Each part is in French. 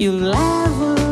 you level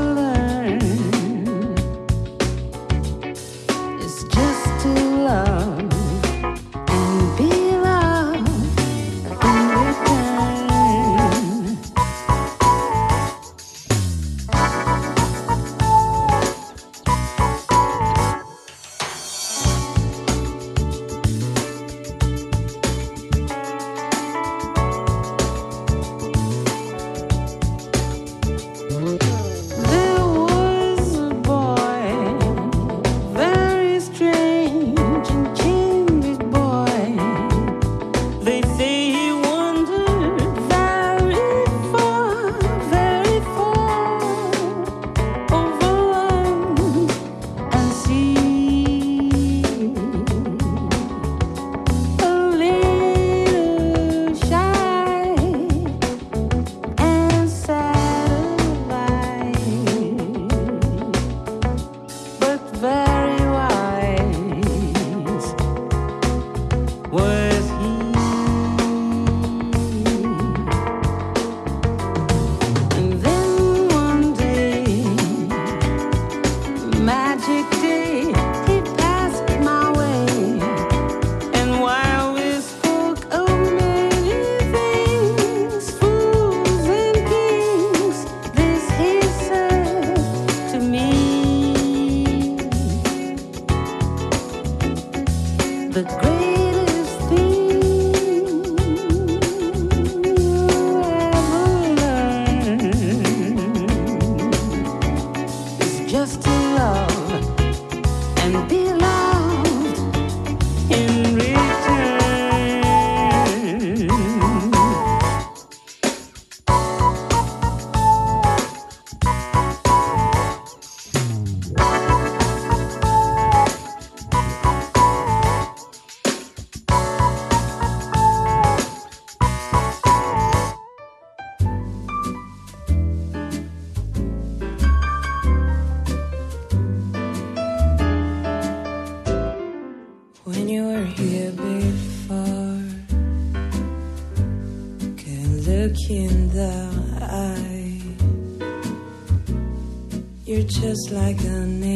just like an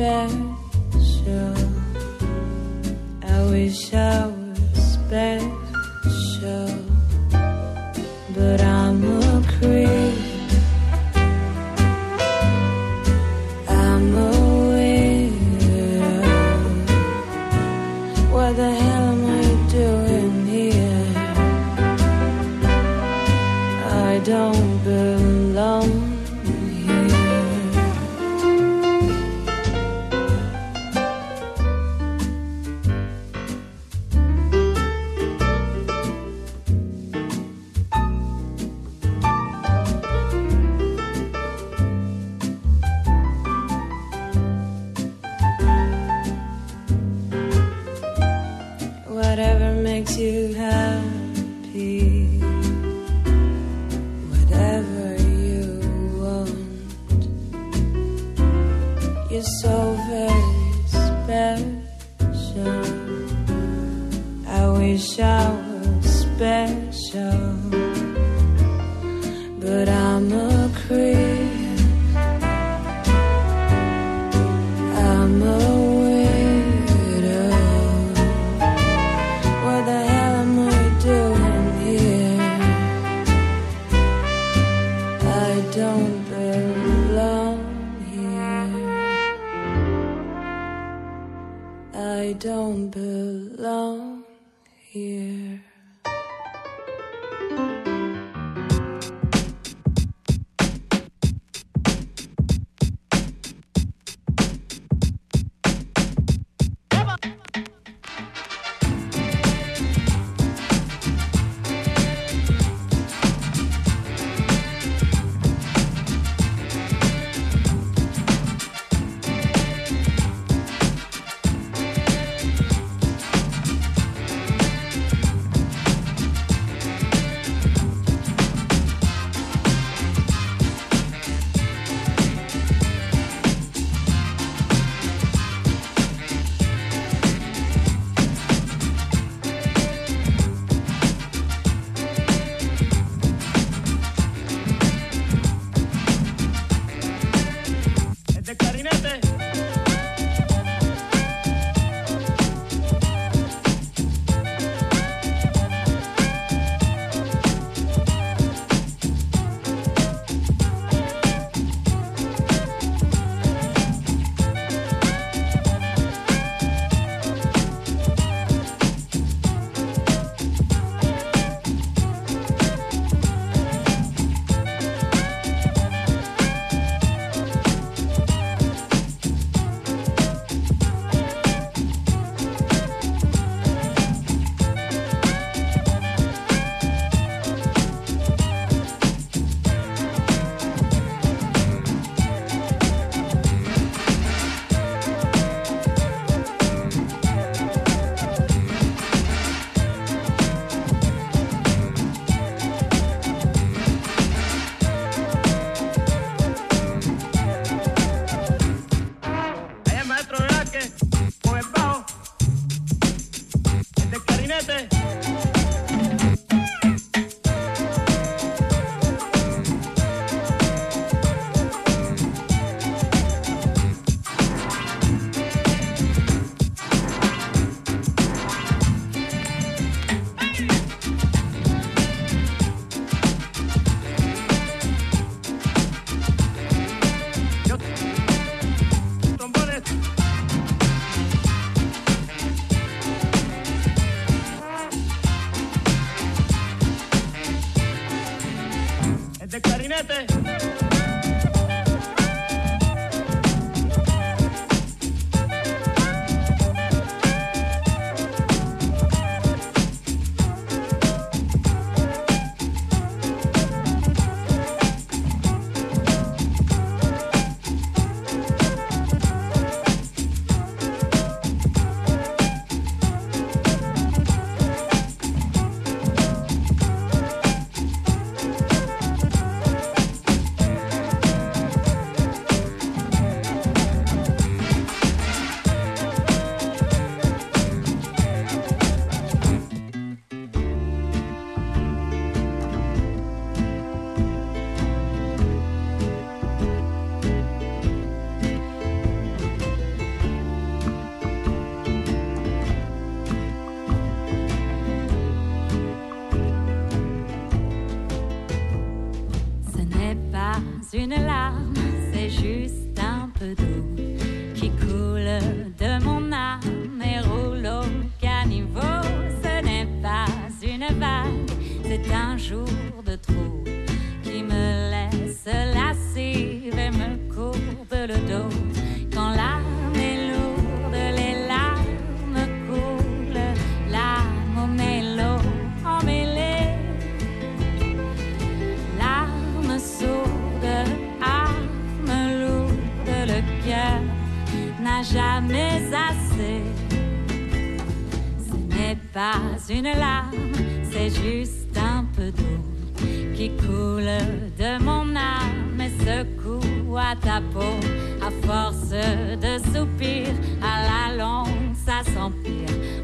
special. I wish I.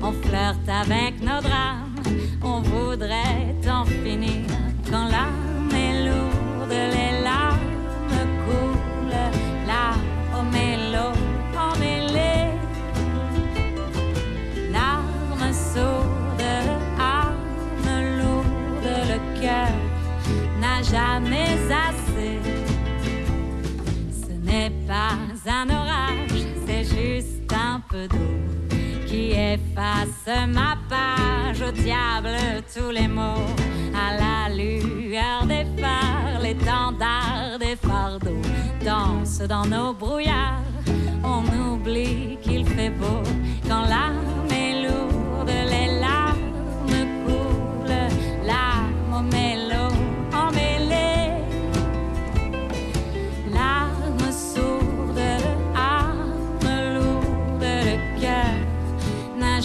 on flirte avec nos drames, on voudrait en finir quand l'âme est lourde, les larmes coulent, là, au mélo, en mêlée, larmes sourdes, âme lourde, le cœur n'a jamais assez, ce n'est pas un passe ma page au diable tous les mots. À la lueur des phares l'étendard des fardeaux. Danse dans nos brouillards. On oublie qu'il fait beau quand la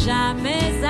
jamais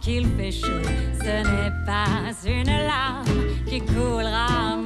qu'il fait chaud, ce n'est pas une larme qui coulera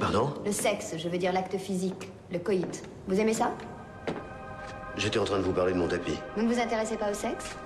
Pardon? Le sexe, je veux dire l'acte physique, le coït. Vous aimez ça? J'étais en train de vous parler de mon tapis. Vous ne vous intéressez pas au sexe?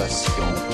présentation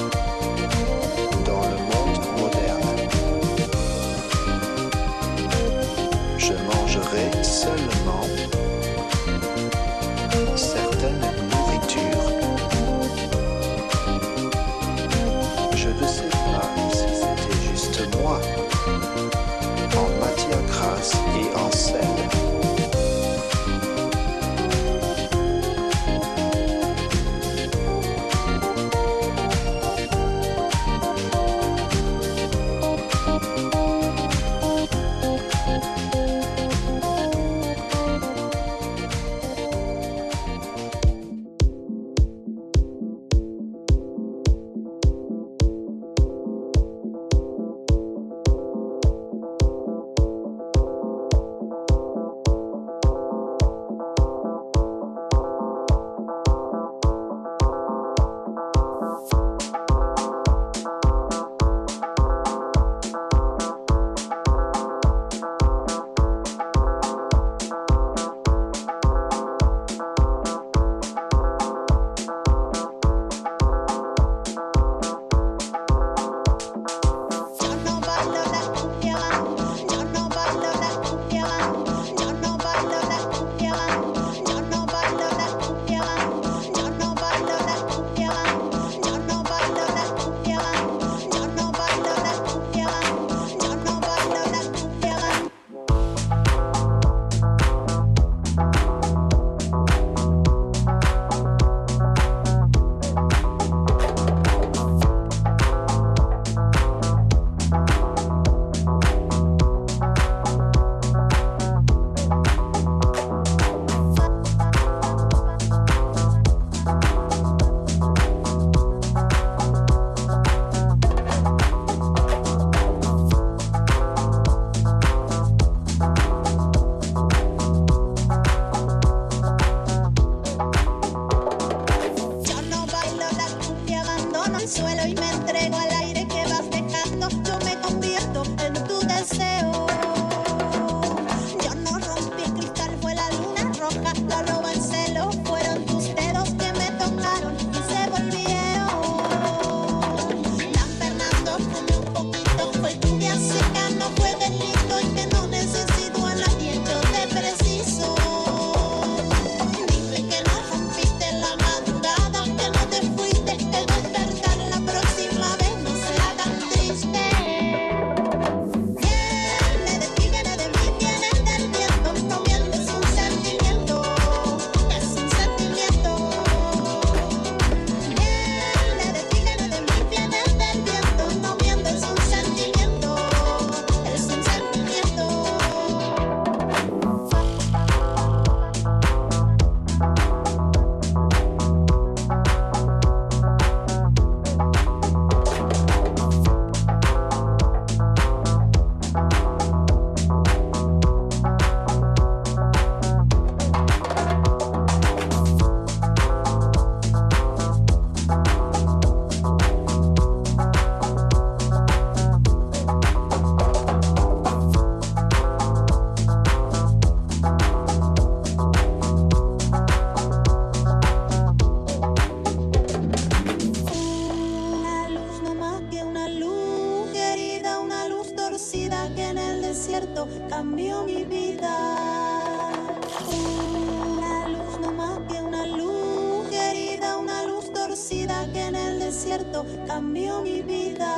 desierto cambió mi vida.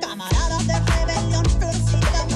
Camaradas de rebelión, florcita,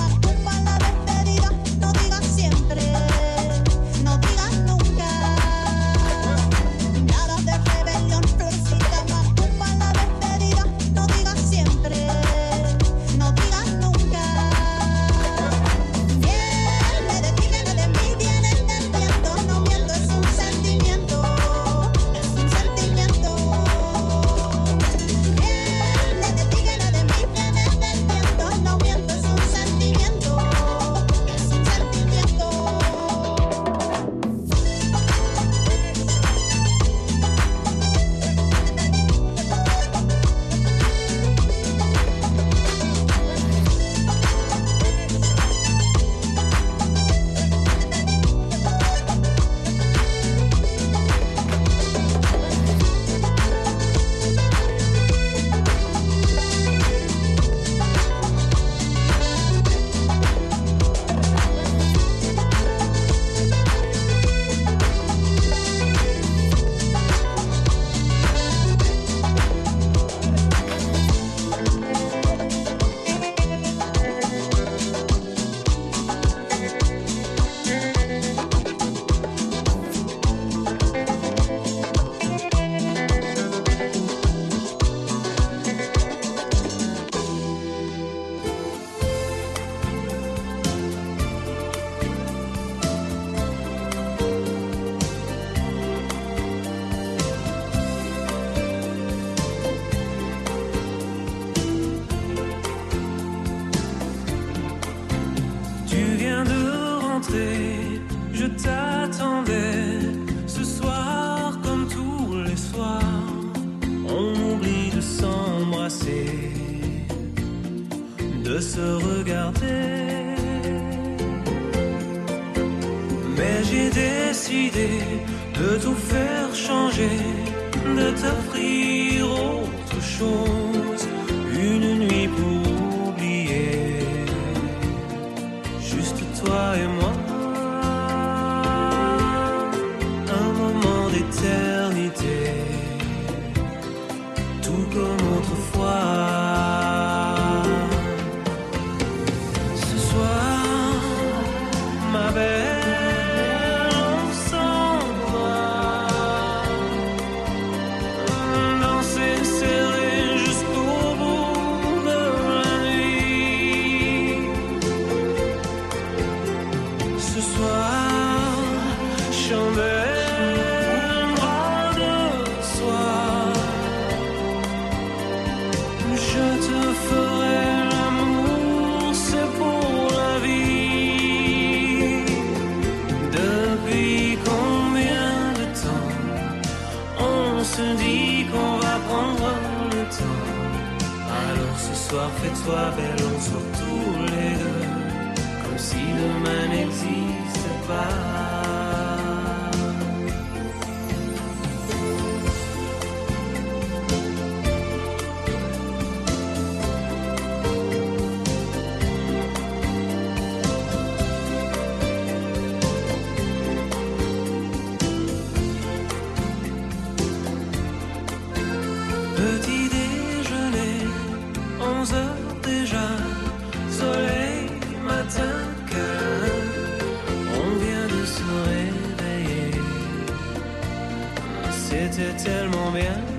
regarder. Mais j'ai décidé de tout faire changer, de t'offrir autre chose. C'était tellement bien.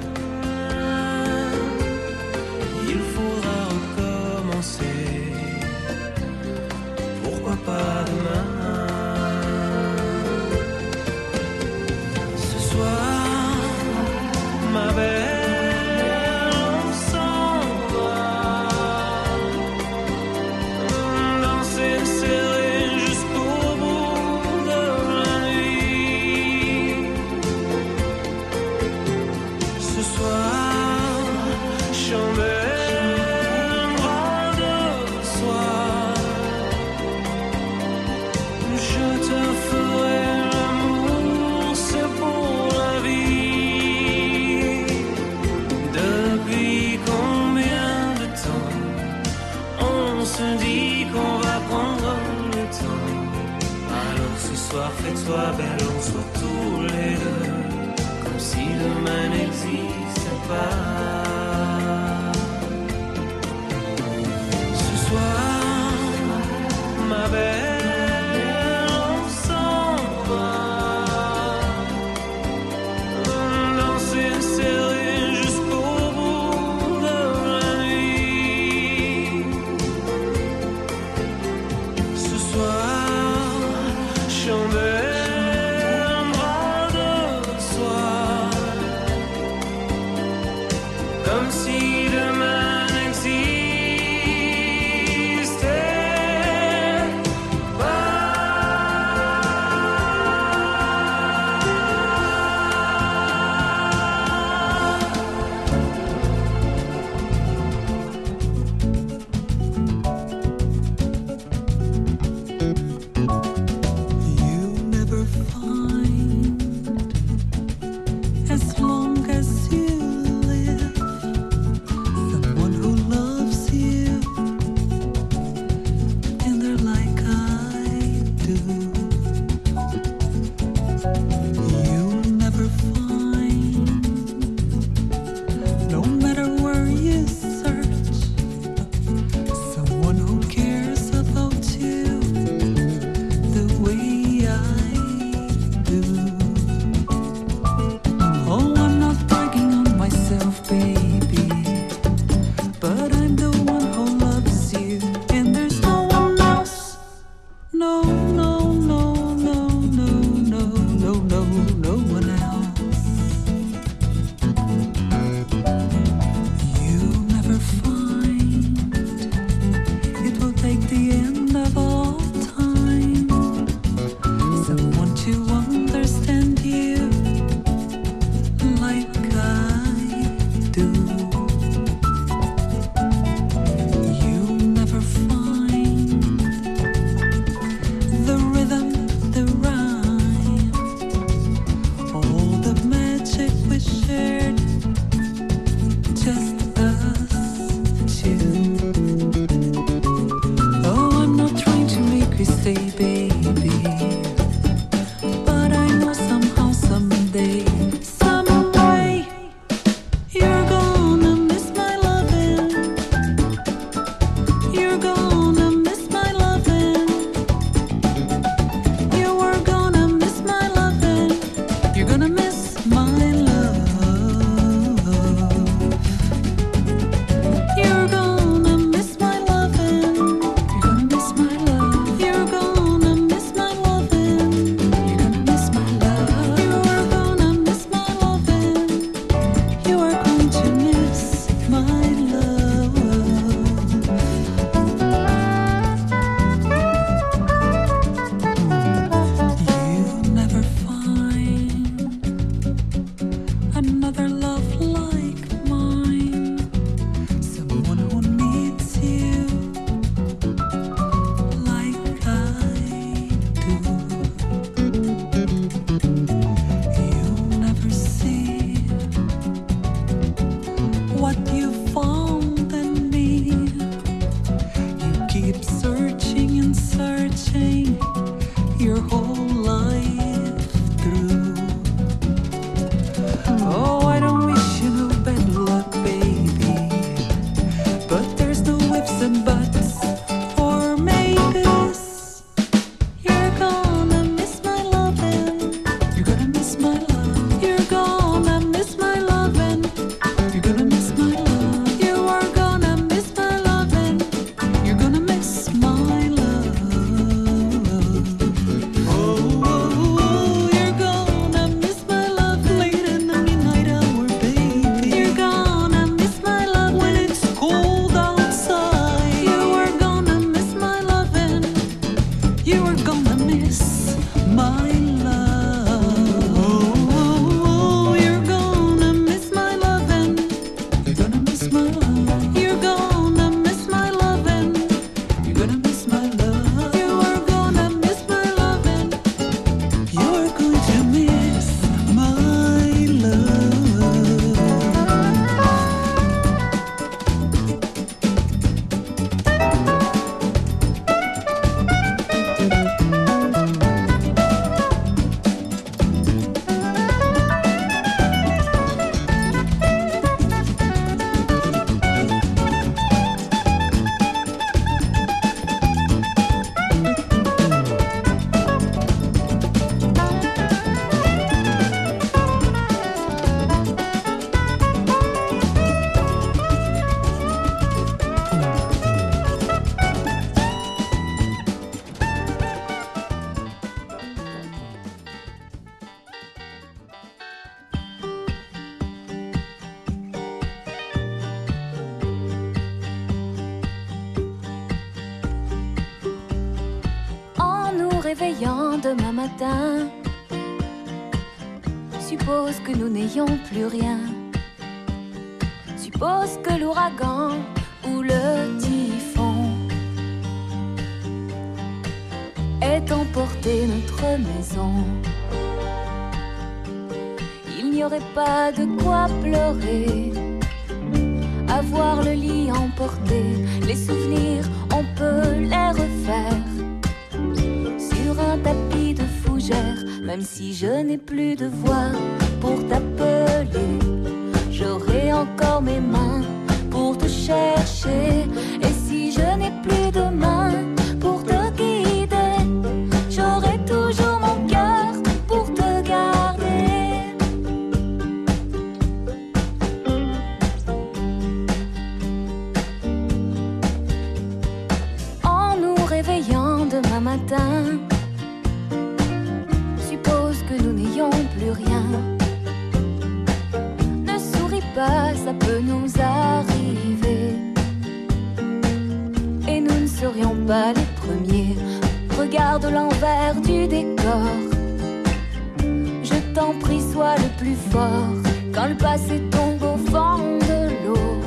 soit le plus fort. Quand le passé tombe au fond de l'eau,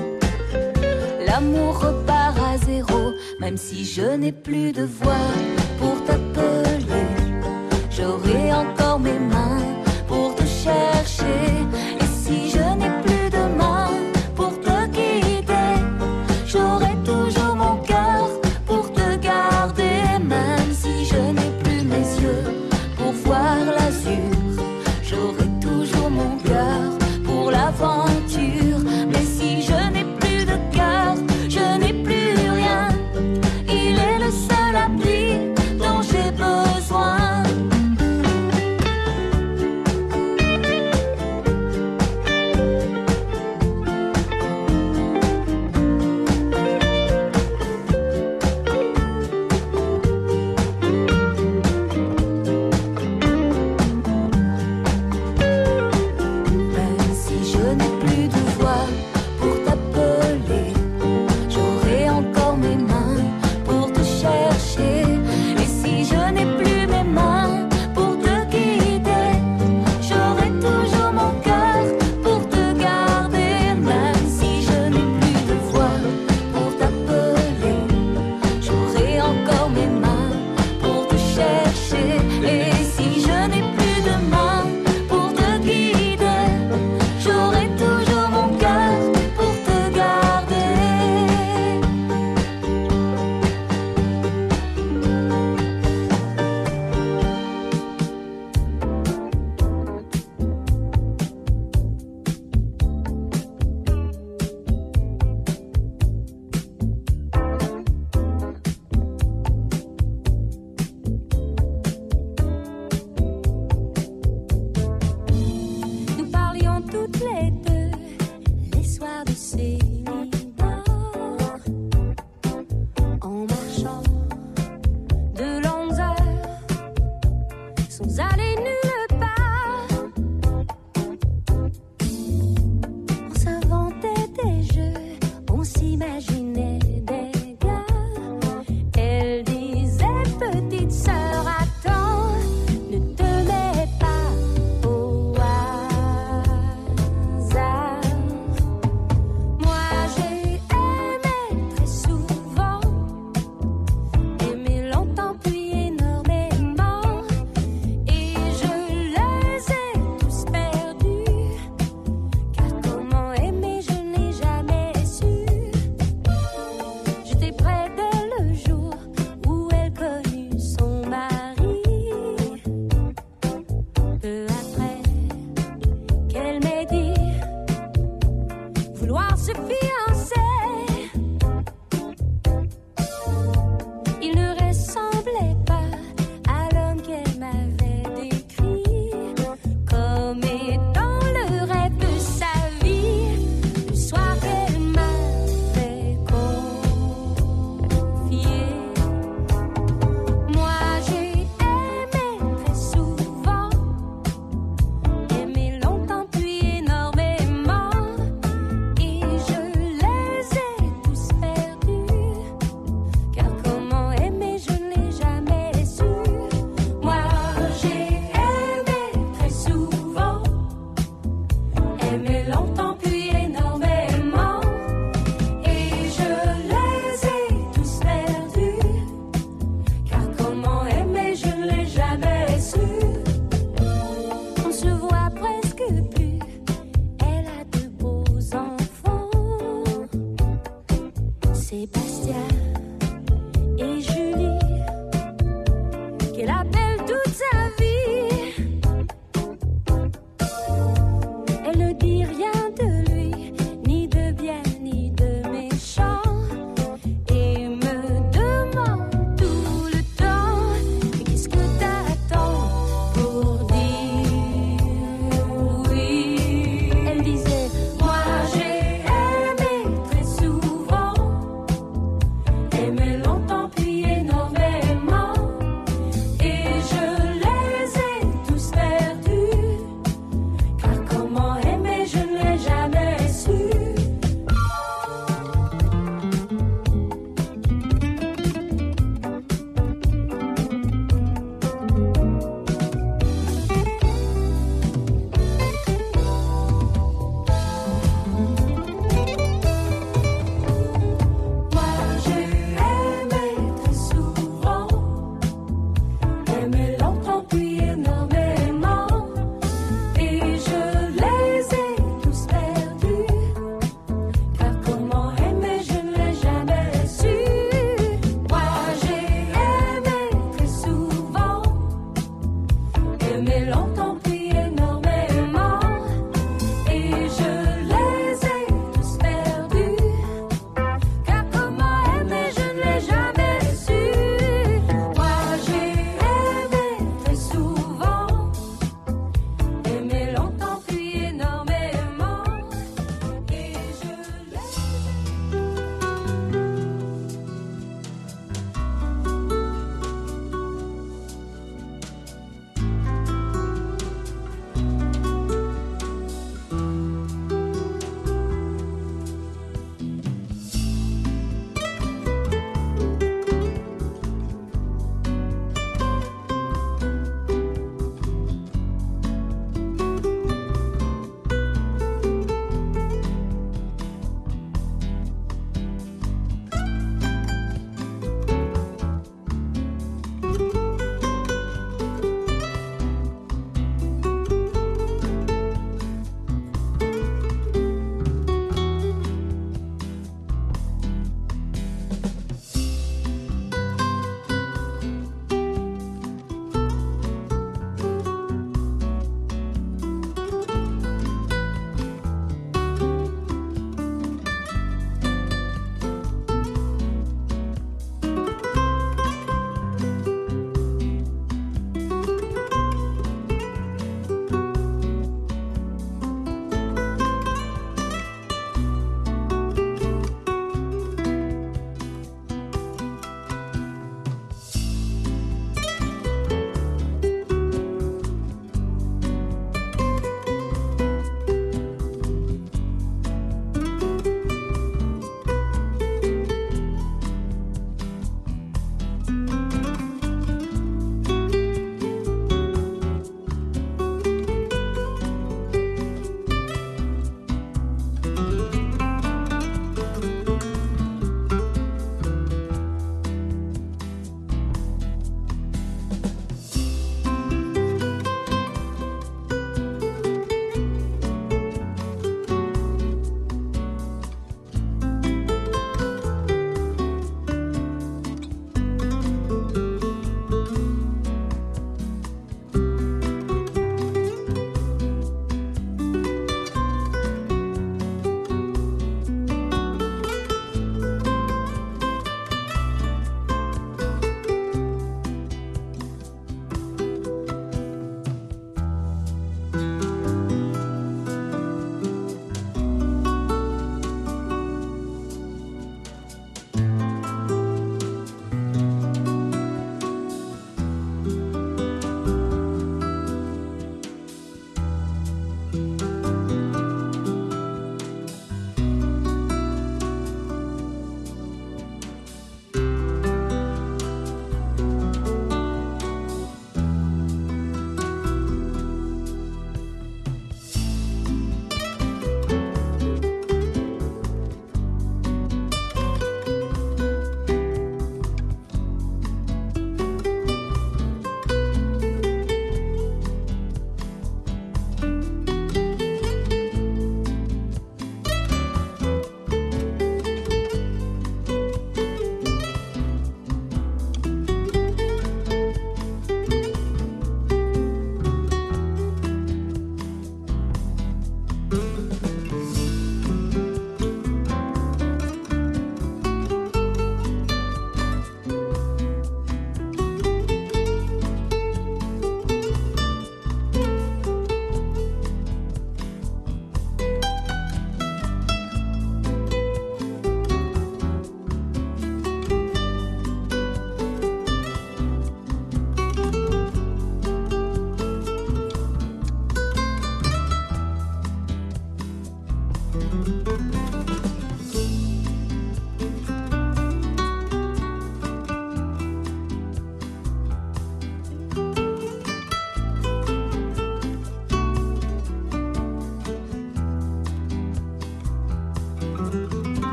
l'amour repart à zéro. Même si je n'ai plus de voix pour t'appeler, j'aurai encore mes mains.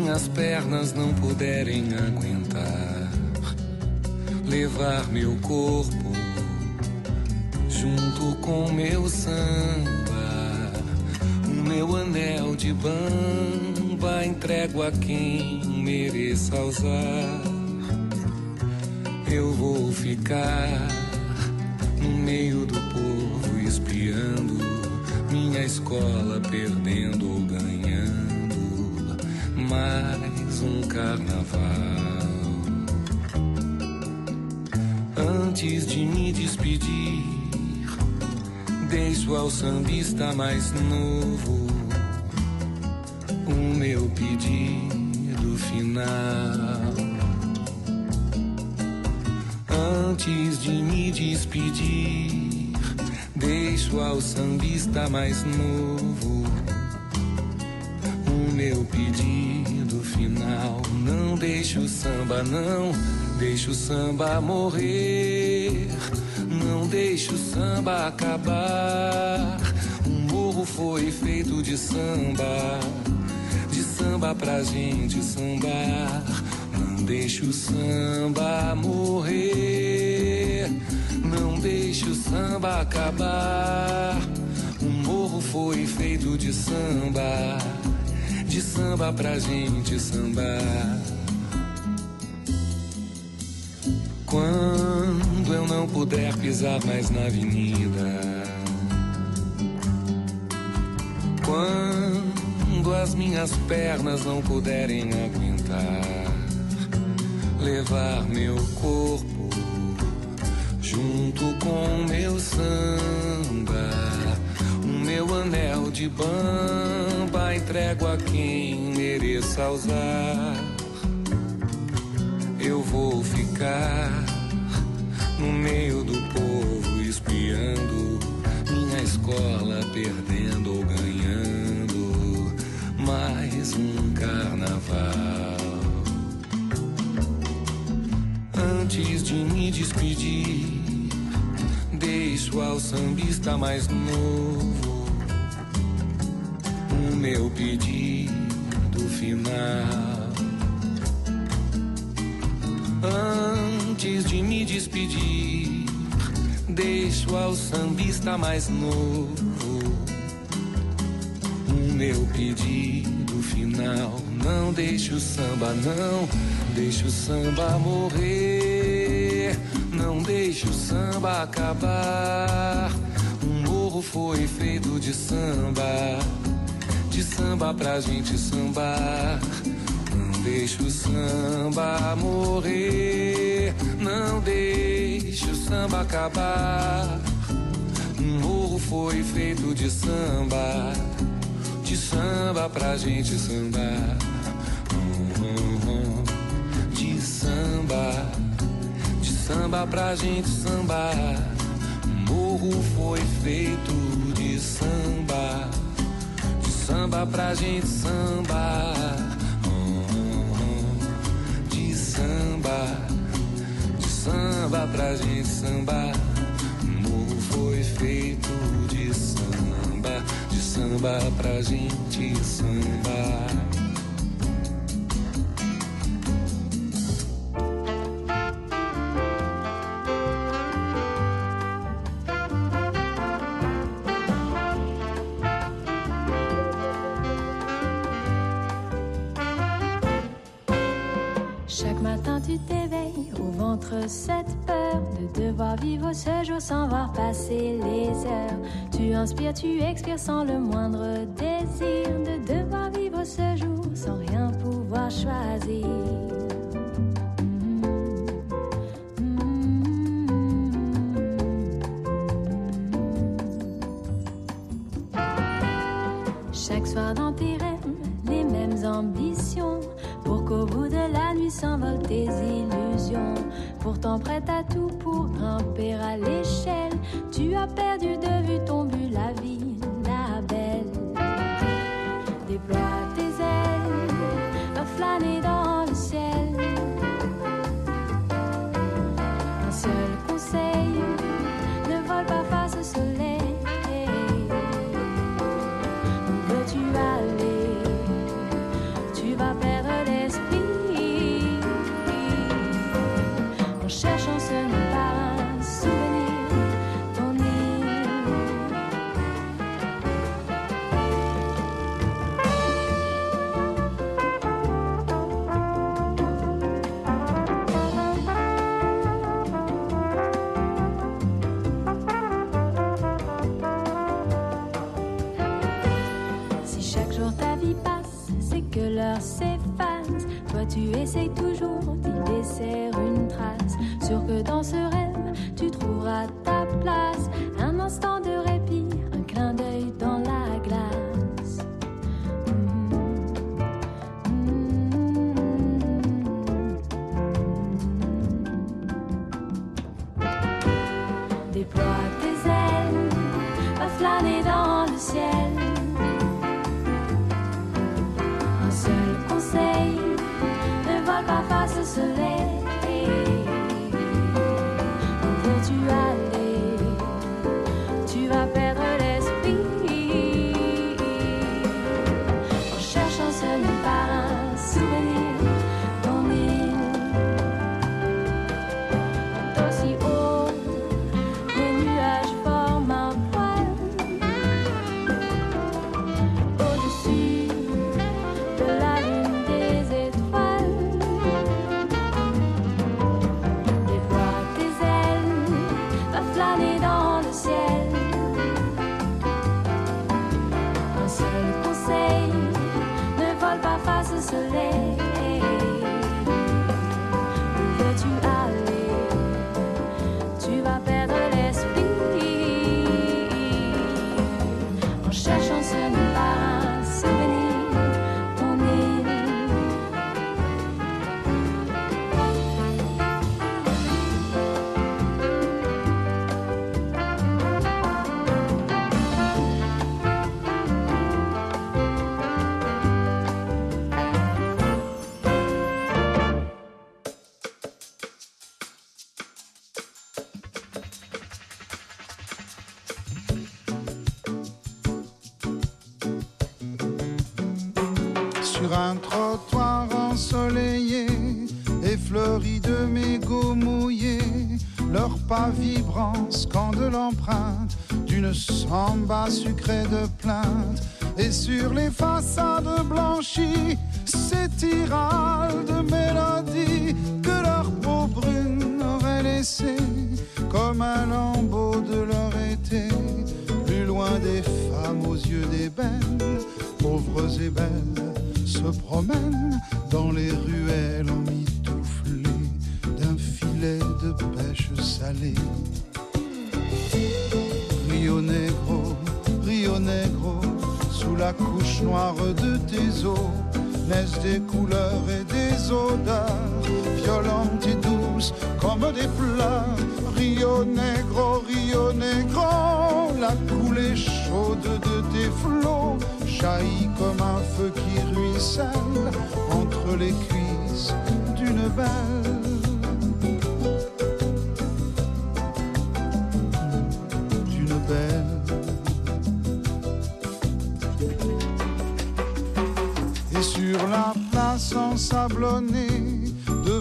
Minhas pernas não puderem aguentar, Antes de me despedir, deixo ao sambista mais novo o meu pedido final. Não deixe o samba, não deixe o samba morrer. Não deixe o samba acabar. O morro foi feito de samba, de samba pra gente sambar. Não deixe o samba morrer. Deixe o samba acabar. O morro foi feito de samba, de samba pra gente sambar. Quando eu não puder pisar mais na avenida. Quando as minhas pernas não puderem aguentar, levar meu corpo junto com meu samba, o meu anel de bamba entrego a quem mereça usar. Eu vou ficar no meio do povo espiando minha escola perdendo ou ganhando mais um carnaval. Antes de me despedir, deixo ao sambista mais novo o meu pedido final. Antes de me despedir, deixo ao sambista mais novo o meu pedido final. Não deixe o samba, não deixe o samba morrer. Não deixe o samba acabar. O morro foi feito de samba, de samba pra gente sambar. Não deixe o samba morrer, não deixe o samba acabar. O morro foi feito de samba, de samba pra gente sambar. De samba, de samba pra gente sambar. O morro foi feito de samba, de samba pra gente sambar. De samba, de samba pra gente sambar. O morro foi feito de samba, de samba pra gente sambar. Passer les heures. Tu inspires, tu expires sans le moindre désir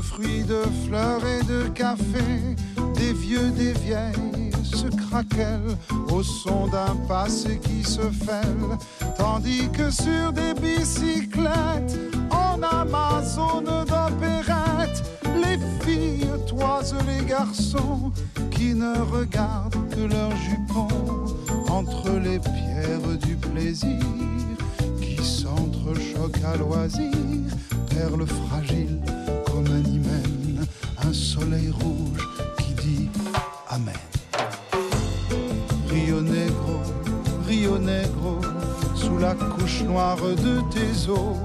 fruits, de fleurs et de café, des vieux, des vieilles se craquellent au son d'un passé qui se fêle, tandis que sur des bicyclettes en Amazone d'opérette, les filles toisent les garçons qui ne regardent que leurs jupons entre les pierres du plaisir qui s'entrechoquent à loisir, perles fragiles soleil rouge qui dit Amen. Rio Negro, Rio Negro, sous la couche noire de tes eaux,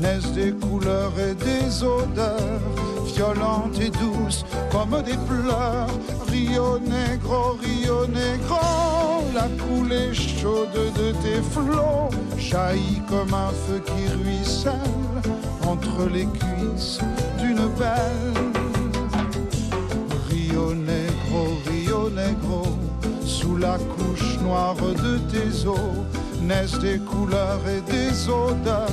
naissent des couleurs et des odeurs, violentes et douces comme des pleurs. Rio Negro, Rio Negro, la coulée chaude de tes flots jaillit comme un feu qui ruisselle entre les cuisses d'une belle. Negro, Rio Negro, sous la couche noire de tes eaux, naissent des couleurs et des odeurs,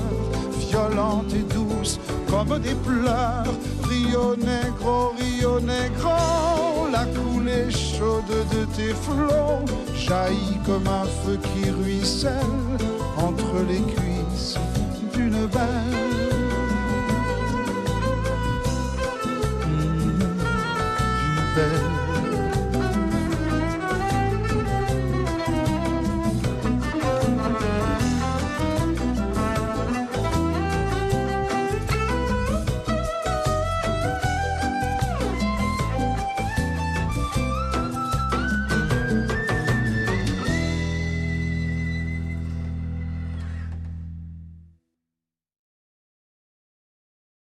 violentes et douces comme des pleurs. Rio Negro, Rio Negro, la coulée chaude de tes flots jaillit comme un feu qui ruisselle entre les cuisses d'une belle.